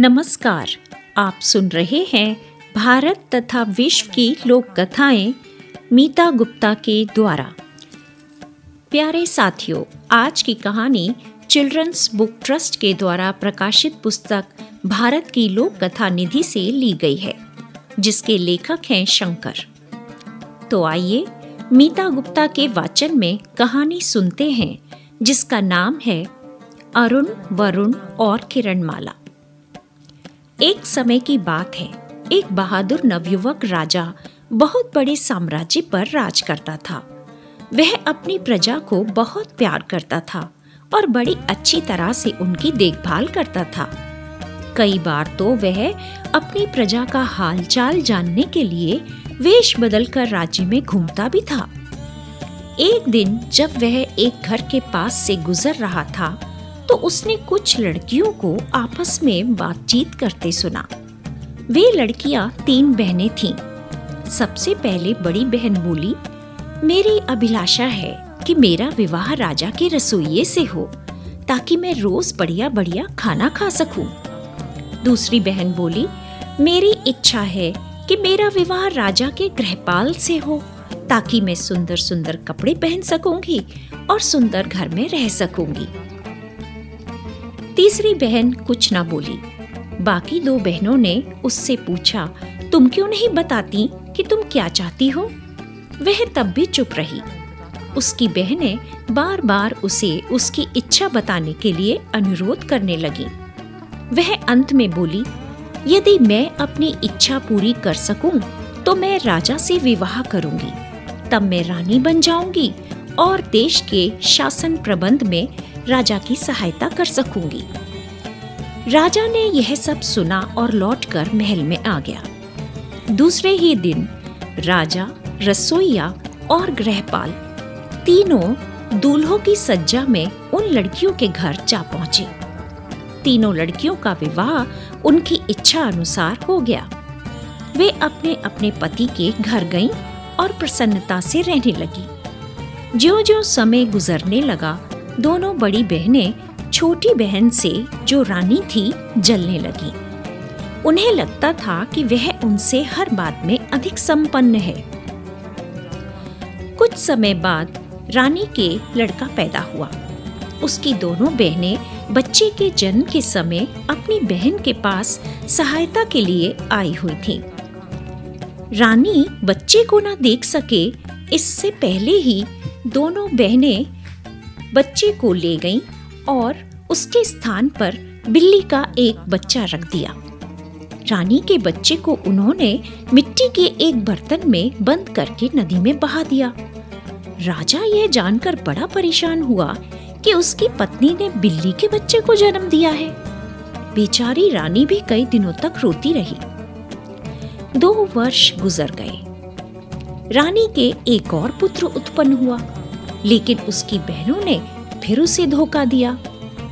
नमस्कार, आप सुन रहे हैं भारत तथा विश्व की लोक कथाएँ मीता गुप्ता के द्वारा। प्यारे साथियों, आज की कहानी चिल्ड्रंस बुक ट्रस्ट के द्वारा प्रकाशित पुस्तक भारत की लोक कथा निधि से ली गई है, जिसके लेखक हैं शंकर। तो आइए मीता गुप्ता के वाचन में कहानी सुनते हैं, जिसका नाम है अरुण, वरुण और किरणमाला। एक समय की बात है। एक बहादुर नवयुवक राजा बहुत बड़े साम्राज्य पर राज करता था। वह अपनी प्रजा को बहुत प्यार करता था और बड़ी अच्छी तरह से उनकी देखभाल करता था। कई बार तो वह अपनी प्रजा का हालचाल जानने के लिए वेश बदलकर राज्य में घूमता भी था। एक दिन जब वह एक घर के पास से गुजर रहा था तो उसने कुछ लड़कियों को आपस में बातचीत करते सुना वे लड़कियाँ तीन बहनें थीं। सबसे पहले बड़ी बहन बोली, मेरी अभिलाषा है कि मेरा विवाह राजा के रसोइये से हो, ताकि मैं रोज बढ़िया बढ़िया खाना खा सकूँ। दूसरी बहन बोली, मेरी इच्छा है कि मेरा विवाह राजा के गृहपाल से हो, ताकि मैं सुंदर सुंदर कपड़े पहन सकूँगी और सुंदर घर में रह सकूँगी तीसरी बहन कुछ ना बोली। बाकी दो बहनों ने उससे पूछा तुम क्यों नहीं बताती कि तुम क्या चाहती हो? वह तब भी चुप रही। उसकी बहनें बार बार उसे उसकी इच्छा बताने के लिए अनुरोध करने लगी। वह अंत में बोली यदि मैं अपनी इच्छा पूरी कर सकूँ, तो मैं राजा से विवाह करूँगी। तब मैं रानी बन जाऊँगी और देश के शासन प्रबंध में राजा की सहायता कर सकूँगी। राजा ने यह सब सुना और लौटकर महल में आ गया। दूसरे ही दिन राजा, रसोईया और गृहपाल तीनों दूल्हों की सज्जा में उन लड़कियों के घर जा पहुँचे। तीनों लड़कियों का विवाह उनकी इच्छा अनुसार हो गया। वे अपने अपने पति के घर गईं और प्रसन्नता से रहने लगी। ज्यो ज्यो समय गुजरने लगा दोनों बड़ी बहनें छोटी बहन से जो रानी थी जलने लगी। उन्हें लगता था कि वह उनसे हर बात में अधिक संपन्न है। कुछ समय बाद रानी के लड़का पैदा हुआ। उसकी दोनों बहनें बच्चे के जन्म के समय अपनी बहन के पास सहायता के लिए आई हुई थी। रानी बच्चे को ना देख सके, इससे पहले ही दोनों बहनें बच्चे को ले गईं और उसके स्थान पर बिल्ली का एक बच्चा रख दिया। रानी के बच्चे को उन्होंने मिट्टी के एक बर्तन में बंद करके नदी में बहा दिया। राजा यह जानकर बड़ा परेशान हुआ कि उसकी पत्नी ने बिल्ली के बच्चे को जन्म दिया है। बेचारी रानी भी कई दिनों तक रोती रही। दो वर्ष गुजर गए। रानी के एक और पुत्र उत्पन्न हुआ। लेकिन उसकी बहनों ने फिर उसे धोखा दिया।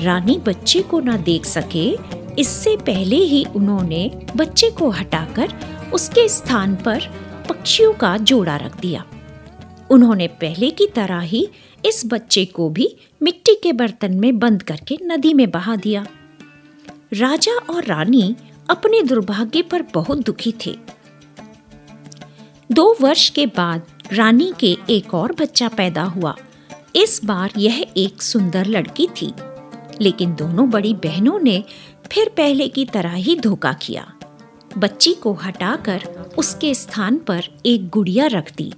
रानी बच्चे को ना देख सके, इससे पहले ही उन्होंने बच्चे को हटाकर उसके स्थान पर पक्षियों का जोड़ा रख दिया। उन्होंने पहले की तरह ही इस बच्चे को भी मिट्टी के बर्तन में बंद करके नदी में बहा दिया। राजा और रानी अपने दुर्भाग्य पर बहुत दुखी थे। दो वर्ष के बाद रानी के एक और बच्चा पैदा हुआ। इस बार यह एक सुंदर लड़की थी। लेकिन दोनों बड़ी बहनों ने फिर पहले की तरह ही धोखा किया। बच्ची को हटाकर उसके स्थान पर एक गुड़िया रख दी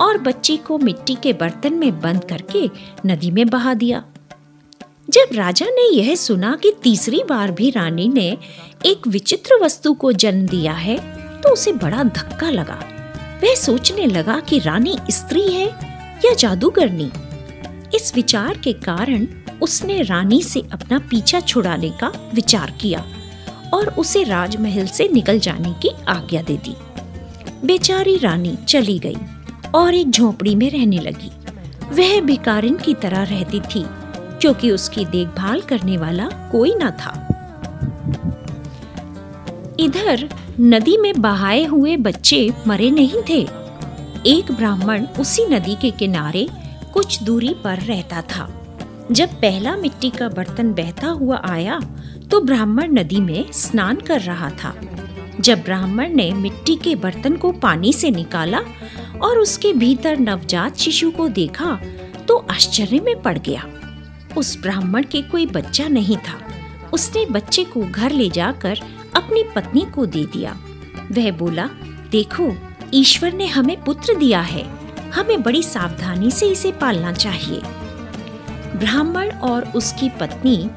और बच्ची को मिट्टी के बर्तन में बंद करके नदी में बहा दिया। जब राजा ने यह सुना कि तीसरी बार भी रानी ने एक विचित्र वस्तु को जन्म दिया है तो उसे बड़ा धक्का लगा। वह सोचने लगा कि रानी स्त्री है या जादूगरनी। इस विचार के कारण उसने रानी से अपना पीछा छुड़ाने का विचार किया और उसे राजमहल से निकल जाने की आज्ञा दे दी। बेचारी रानी चली गई और एक झोपड़ी में रहने लगी। वह भिकारिन की तरह रहती थी, क्योंकि उसकी देखभाल करने वाला कोई न था। इधर नदी में बहाए हुए बच्चे मरे नहीं थे। एक ब्राह्मण उसी नदी के किनारे कुछ दूरी पर रहता था। जब पहला मिट्टी का बर्तन बहता हुआ आया तो ब्राह्मण नदी में स्नान कर रहा था। जब ब्राह्मण ने मिट्टी के बर्तन को पानी से निकाला और उसके भीतर नवजात शिशु को देखा तो आश्चर्य में पड़ गया। उस ब्राह्मण के कोई बच्चा नहीं था। उसने बच्चे को घर ले जाकर अपनी पत्नी को दे दिया। वह बोला, देखो, ईश्वर ने हमें पुत्र दिया है। हमें बड़ी सावधानी से इसे पालना चाहिए। ब्राह्मण और उसकी पत्नी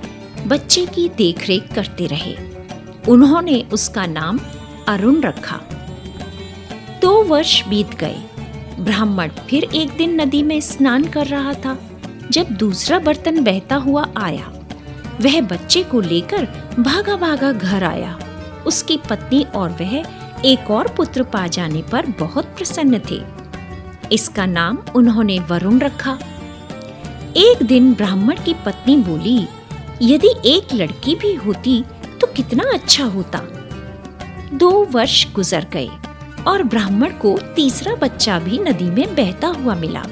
बच्चे की देखरेख करते रहे। उन्होंने उसका नाम अरुण रखा। दो वर्ष बीत गए। ब्राह्मण फिर एक दिन नदी में स्नान कर रहा था। जब दूसरा बर्तन बहता हुआ आया, वह बच्चे को लेकर भागा भागा घर आया। उसकी पत्नी और वह एक और पुत्र पा जाने पर बहुत प्रसन्न थे। इसका नाम उन्होंने वरुण रखा। एक दिन ब्राह्मण की पत्नी बोली, यदि एक लड़की भी होती तो कितना अच्छा होता। दो वर्ष गुजर गए और ब्राह्मण को तीसरा बच्चा भी नदी में बहता हुआ मिला।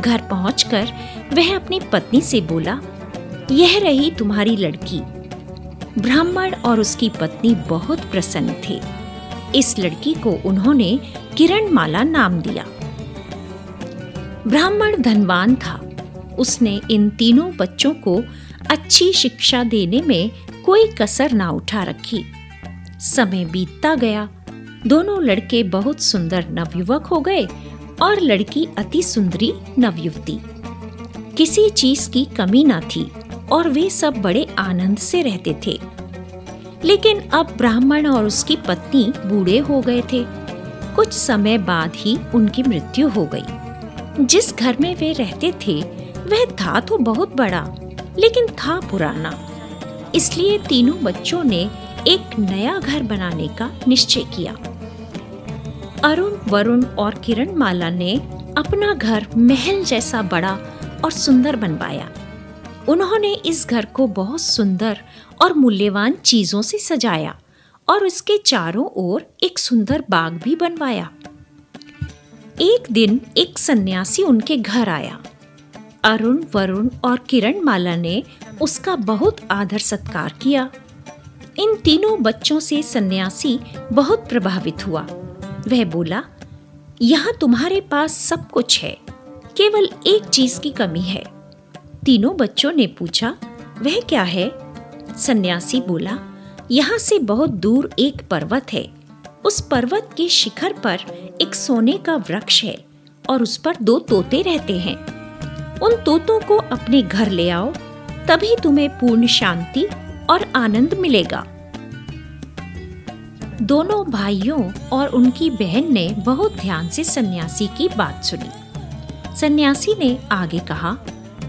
घर पहुंचकर वह अपनी पत्नी से बोला, यह रही तुम्हारी लड़की। ब्राह्मण और उसकी पत्नी बहुत प्रसन्न थे। इस लड़की को उन्होंने किरण माला नाम दिया। ब्राह्मण धनवान था। उसने इन तीनों बच्चों को अच्छी शिक्षा देने में कोई कसर ना उठा रखी। समय बीतता गया। दोनों लड़के बहुत सुंदर नवयुवक हो गए और लड़की अति सुंदरी नवयुवती। किसी चीज़ की कमी ना थी। और वे सब बड़े आनंद से रहते थे। लेकिन अब ब्राह्मण और उसकी पत्नी बूढ़े हो गए थे। कुछ समय बाद ही उनकी मृत्यु हो गई। जिस घर में वे रहते थे, वह था तो बहुत बड़ा, लेकिन था पुराना। इसलिए तीनों बच्चों ने एक नया घर बनाने का निश्चय किया। अरुण, वरुण और किरण माला ने अपना घर महल जैसा बड़ा और सुंदर बनवाया। उन्होंने इस घर को बहुत सुंदर और मूल्यवान चीज़ों से सजाया और उसके चारों ओर एक सुंदर बाग भी बनवाया। एक दिन एक सन्यासी उनके घर आया। अरुण, वरुण और किरण माला ने उसका बहुत आदर सत्कार किया। इन तीनों बच्चों से सन्यासी बहुत प्रभावित हुआ। वह बोला, यहाँ तुम्हारे पास सब कुछ है। केवल एक चीज़ की कमी है। तीनों बच्चों ने पूछा, वह क्या है? सन्यासी बोला, यहाँ से बहुत दूर एक पर्वत है। उस पर्वत के शिखर पर एक सोने का वृक्ष है और उस पर दो तोते रहते हैं। उन तोतों को अपने घर ले आओ, तभी तुम्हें पूर्ण शांति और आनंद मिलेगा। दोनों भाइयों और उनकी बहन ने बहुत ध्यान से सन्यासी की बात सुनी। सन्यासी ने आगे कहा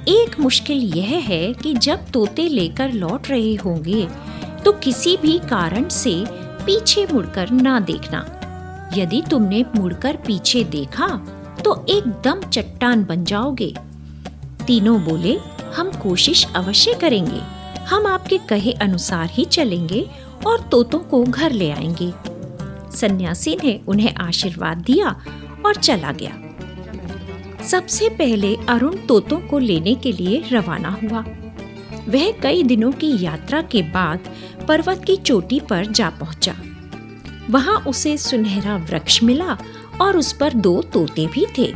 एक मुश्किल यह है कि जब तोते लेकर लौट रहे होंगे तो किसी भी कारण से पीछे मुड़कर ना देखना। यदि तुमने मुड़कर पीछे देखा तो एकदम चट्टान बन जाओगे। तीनों बोले, हम कोशिश अवश्य करेंगे। हम आपके कहे अनुसार ही चलेंगे और तोतों को घर ले आएँगे। सन्यासी ने उन्हें आशीर्वाद दिया और चला गया। सबसे पहले अरुण तोतों को लेने के लिए रवाना हुआ। वह कई दिनों की यात्रा के बाद पर्वत की चोटी पर जा पहुँचा। वहाँ उसे सुनहरा वृक्ष मिला और उस पर दो तोते भी थे।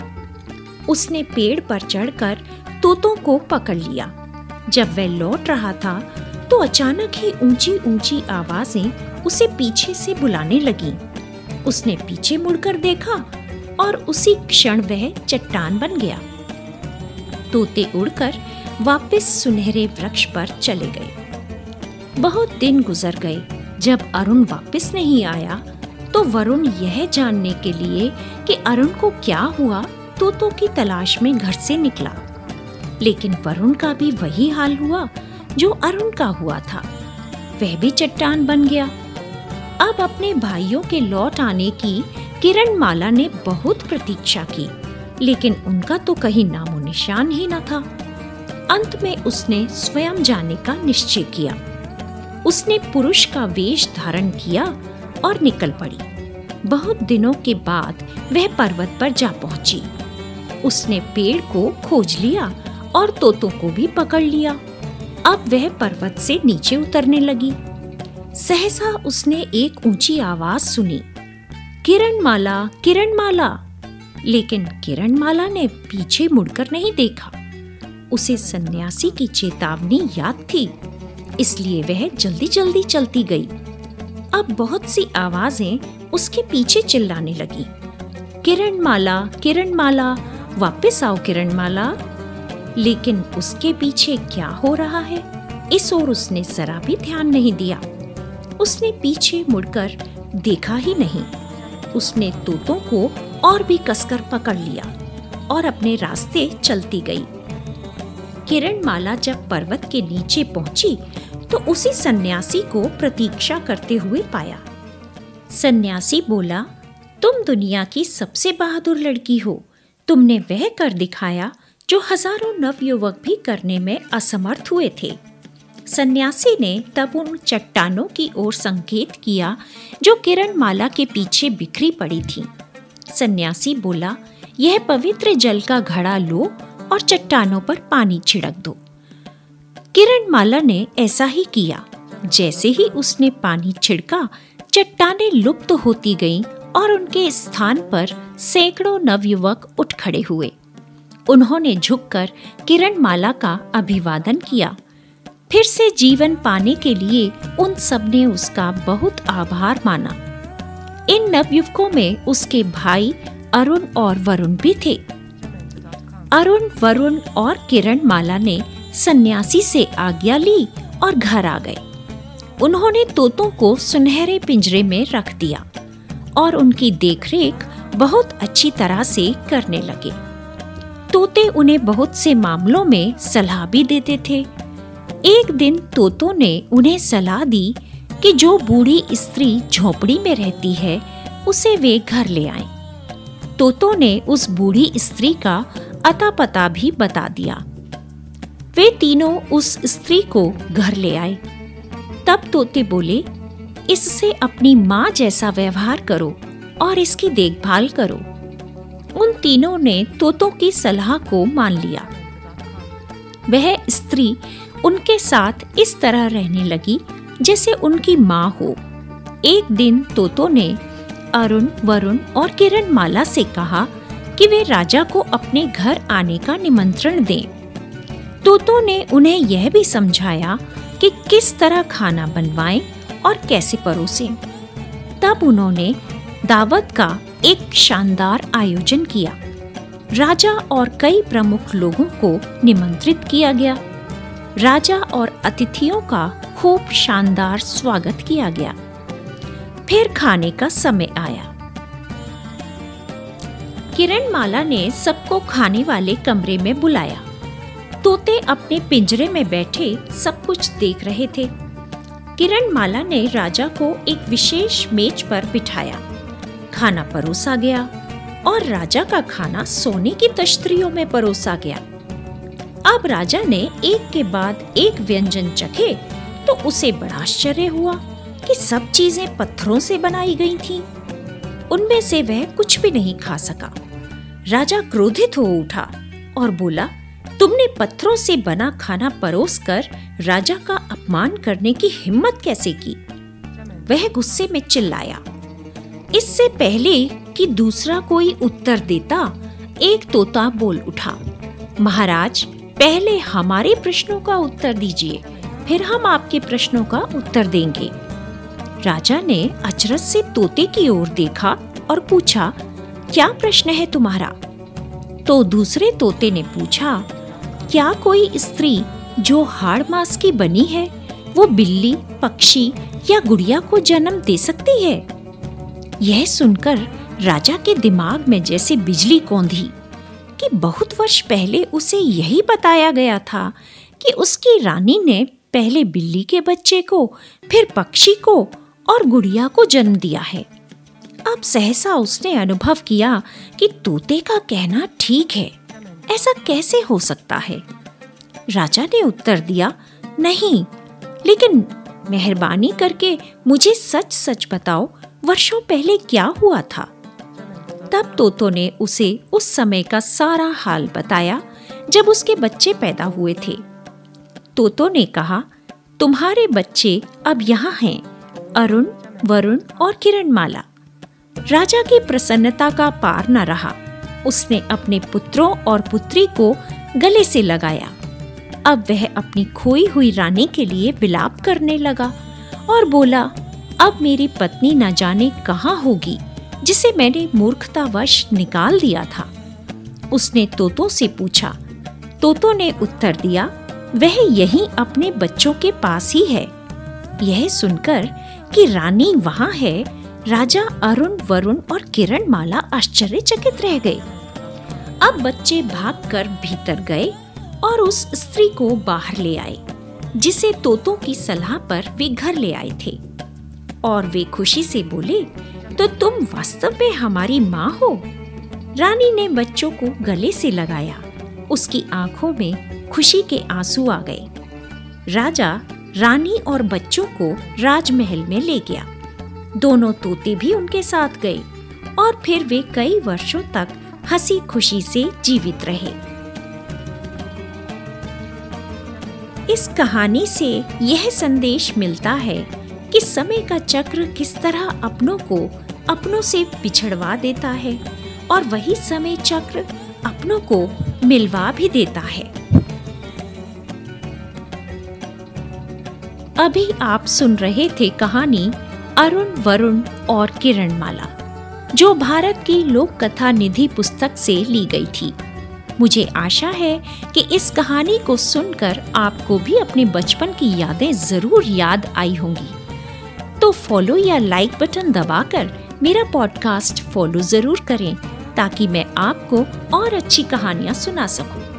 उसने पेड़ पर चढ़कर तोतों को पकड़ लिया। जब वह लौट रहा था तो अचानक ही ऊँची ऊँची आवाज़ें उसे पीछे से बुलाने लगी। उसने पीछे मुड़कर देखा और उसी क्षण वह चट्टान बन गया। तोते उड़कर वापस सुनहरे वृक्ष पर चले गए। बहुत दिन गुजर गए। जब अरुण वापस नहीं आया तो वरुण यह जानने के लिए कि अरुण को क्या हुआ, तोतों की तलाश में घर से निकला। लेकिन वरुण का भी वही हाल हुआ, जो अरुण का हुआ था। वह भी चट्टान बन गया। अब अपने भाइयों के लौट आने की किरण माला ने बहुत प्रतीक्षा की, लेकिन उनका तो कहीं नामो निशान ही न था। अंत में उसने स्वयं जाने का निश्चय किया। उसने पुरुष का वेश धारण किया और निकल पड़ी। बहुत दिनों के बाद वह पर्वत पर जा पहुँची। उसने पेड़ को खोज लिया और तोतों को भी पकड़ लिया। अब वह पर्वत से नीचे उतरने लगी। सहसा उसने एक ऊँची आवाज़ सुनी। किरणमाला किरणमाला। लेकिन किरणमाला ने पीछे मुड़कर नहीं देखा। उसे सन्यासी की चेतावनी याद थी, इसलिए वह जल्दी जल्दी चलती गई। अब बहुत सी आवाज़ें उसके पीछे चिल्लाने लगी। किरणमाला किरणमाला, वापस आओ किरणमाला। लेकिन उसके पीछे क्या हो रहा है, इस ओर उसने जरा भी ध्यान नहीं दिया। उसने पीछे मुड़कर देखा ही नहीं। उसने तोतों को और भी कसकर पकड़ लिया और अपने रास्ते चलती गई। किरणमाला जब पर्वत के नीचे पहुँची तो उसी सन्यासी को प्रतीक्षा करते हुए पाया। सन्यासी बोला, तुम दुनिया की सबसे बहादुर लड़की हो। तुमने वह कर दिखाया जो हज़ारों नवयुवक भी करने में असमर्थ हुए थे। सन्यासी ने तब उन चट्टानों की ओर संकेत किया, जो किरण माला के पीछे बिखरी पड़ी थी। सन्यासी बोला, यह पवित्र जल का घड़ा लो और चट्टानों पर पानी छिड़क दो। किरण माला ने ऐसा ही किया। जैसे ही उसने पानी छिड़का, चट्टाने लुप्त होती गईं और उनके स्थान पर सैकड़ों नवयुवक उठ खड़े हुए। उन्होंने झुककर किरण माला का अभिवादन किया। फिर से जीवन पाने के लिए उन सबने उसका बहुत आभार माना। इन नवयुवकों में उसके भाई अरुण और वरुण भी थे। अरुण, वरुण और किरण माला ने सन्यासी से आज्ञा ली और घर आ गए। उन्होंने तोतों को सुनहरे पिंजरे में रख दिया और उनकी देखरेख बहुत अच्छी तरह से करने लगे। तोते उन्हें बहुत से मामलों में सलाह भी देते थे। एक दिन तोतों ने उन्हें सलाह दी कि जो बूढ़ी स्त्री झोपड़ी में रहती है, उसे वे घर ले आए। तोतों ने उस बूढ़ी स्त्री का अता पता भी बता दिया। वे तीनों उस स्त्री को घर ले आए। तब तोते बोले, इससे अपनी माँ जैसा व्यवहार करो और इसकी देखभाल करो। उन तीनों ने तोतों की सलाह को मान लिया। वह स्त्री उनके साथ इस तरह रहने लगी, जैसे उनकी माँ हो। एक दिन तोतों ने अरुण, वरुण और किरण माला से कहा कि वे राजा को अपने घर आने का निमंत्रण दें। तोतों ने उन्हें यह भी समझाया कि किस तरह खाना बनवाएँ और कैसे परोसे। तब उन्होंने दावत का एक शानदार आयोजन किया। राजा और कई प्रमुख लोगों को निमंत्रित किया गया। राजा और अतिथियों का खूब शानदार स्वागत किया गया। फिर खाने का समय आया। किरण माला ने सबको खाने वाले कमरे में बुलाया। तोते अपने पिंजरे में बैठे सब कुछ देख रहे थे। किरण माला ने राजा को एक विशेष मेज पर बिठाया। खाना परोसा गया और राजा का खाना सोने की तश्तरियों में परोसा गया। अब राजा ने एक के बाद एक व्यंजन चखे तो उसे बड़ा आश्चर्य हुआ कि सब चीज़ें पत्थरों से बनाई गई थीं। उनमें से वह कुछ भी नहीं खा सका। राजा क्रोधित हो उठा और बोला, तुमने पत्थरों से बना खाना परोस कर राजा का अपमान करने की हिम्मत कैसे की? वह गुस्से में चिल्लाया, इससे पहले कि दूसरा कोई उत्तर देता, एक तोता बोल उठा। महाराज पहले हमारे प्रश्नों का उत्तर दीजिए, फिर हम आपके प्रश्नों का उत्तर देंगे। राजा ने अचरज से तोते की ओर देखा और पूछा, क्या प्रश्न है तुम्हारा? तो दूसरे तोते ने पूछा, क्या कोई स्त्री जो हाड़ मास की बनी है, वो बिल्ली, पक्षी या गुड़िया को जन्म दे सकती है? यह सुनकर राजा के दिमाग में जैसे बिजली कौंधी। कि बहुत वर्ष पहले उसे यही बताया गया था कि उसकी रानी ने पहले बिल्ली के बच्चे को, फिर पक्षी को और गुड़िया को जन्म दिया है। अब सहसा उसने अनुभव किया कि तोते का कहना ठीक है। ऐसा कैसे हो सकता है? राजा ने उत्तर दिया, नहीं, लेकिन मेहरबानी करके मुझे सच सच बताओ, वर्षों पहले क्या हुआ था? तब तोतो ने उसे उस समय का सारा हाल बताया, जब उसके बच्चे पैदा हुए थे। तोतो ने कहा, तुम्हारे बच्चे अब यहाँ हैं, अरुण, वरुण और किरणमाला। राजा की प्रसन्नता का पार न रहा। उसने अपने पुत्रों और पुत्री को गले से लगाया। अब वह अपनी खोई हुई रानी के लिए विलाप करने लगा और बोला, अब मेरी पत्नी न जाने कहाँ होगी? जिसे मैंने मूर्खतावश निकाल दिया था। उसने तोतो से पूछा, तोतो ने उत्तर दिया, वह यहीं अपने बच्चों के पास ही है। यह सुनकर कि रानी वहाँ है, राजा अरुण, वरुण और किरण माला आश्चर्यचकित रह गए। अब बच्चे भागकर भीतर गए और उस स्त्री को बाहर ले आए, जिसे तोतों की सलाह पर वे घर ले आए थे। और वे खुशी से बोले तो तुम वास्तव में हमारी माँ हो। रानी ने बच्चों को गले से लगाया। उसकी आँखों में खुशी के आँसू आ गए। राजा रानी और बच्चों को राजमहल में ले गया। दोनों तोते भी उनके साथ गए और फिर वे कई वर्षों तक हँसी खुशी से जीवित रहे। इस कहानी से यह संदेश मिलता है कि समय का चक्र किस तरह अपनों को अपनों से पिछड़वा देता है और वही समय चक्र अपनों को मिलवा भी देता है। अभी आप सुन रहे थे कहानी अरुण वरुण और किरणमाला, जो भारत की लोक कथा निधि पुस्तक से ली गई थी। मुझे आशा है कि इस कहानी को सुनकर आपको भी अपने बचपन की यादें ज़रूर याद आई होंगी। तो फॉलो या लाइक बटन दबाकर मेरा पॉडकास्ट फॉलो ज़रूर करें ताकि मैं आपको और अच्छी कहानियाँ सुना सकूँ।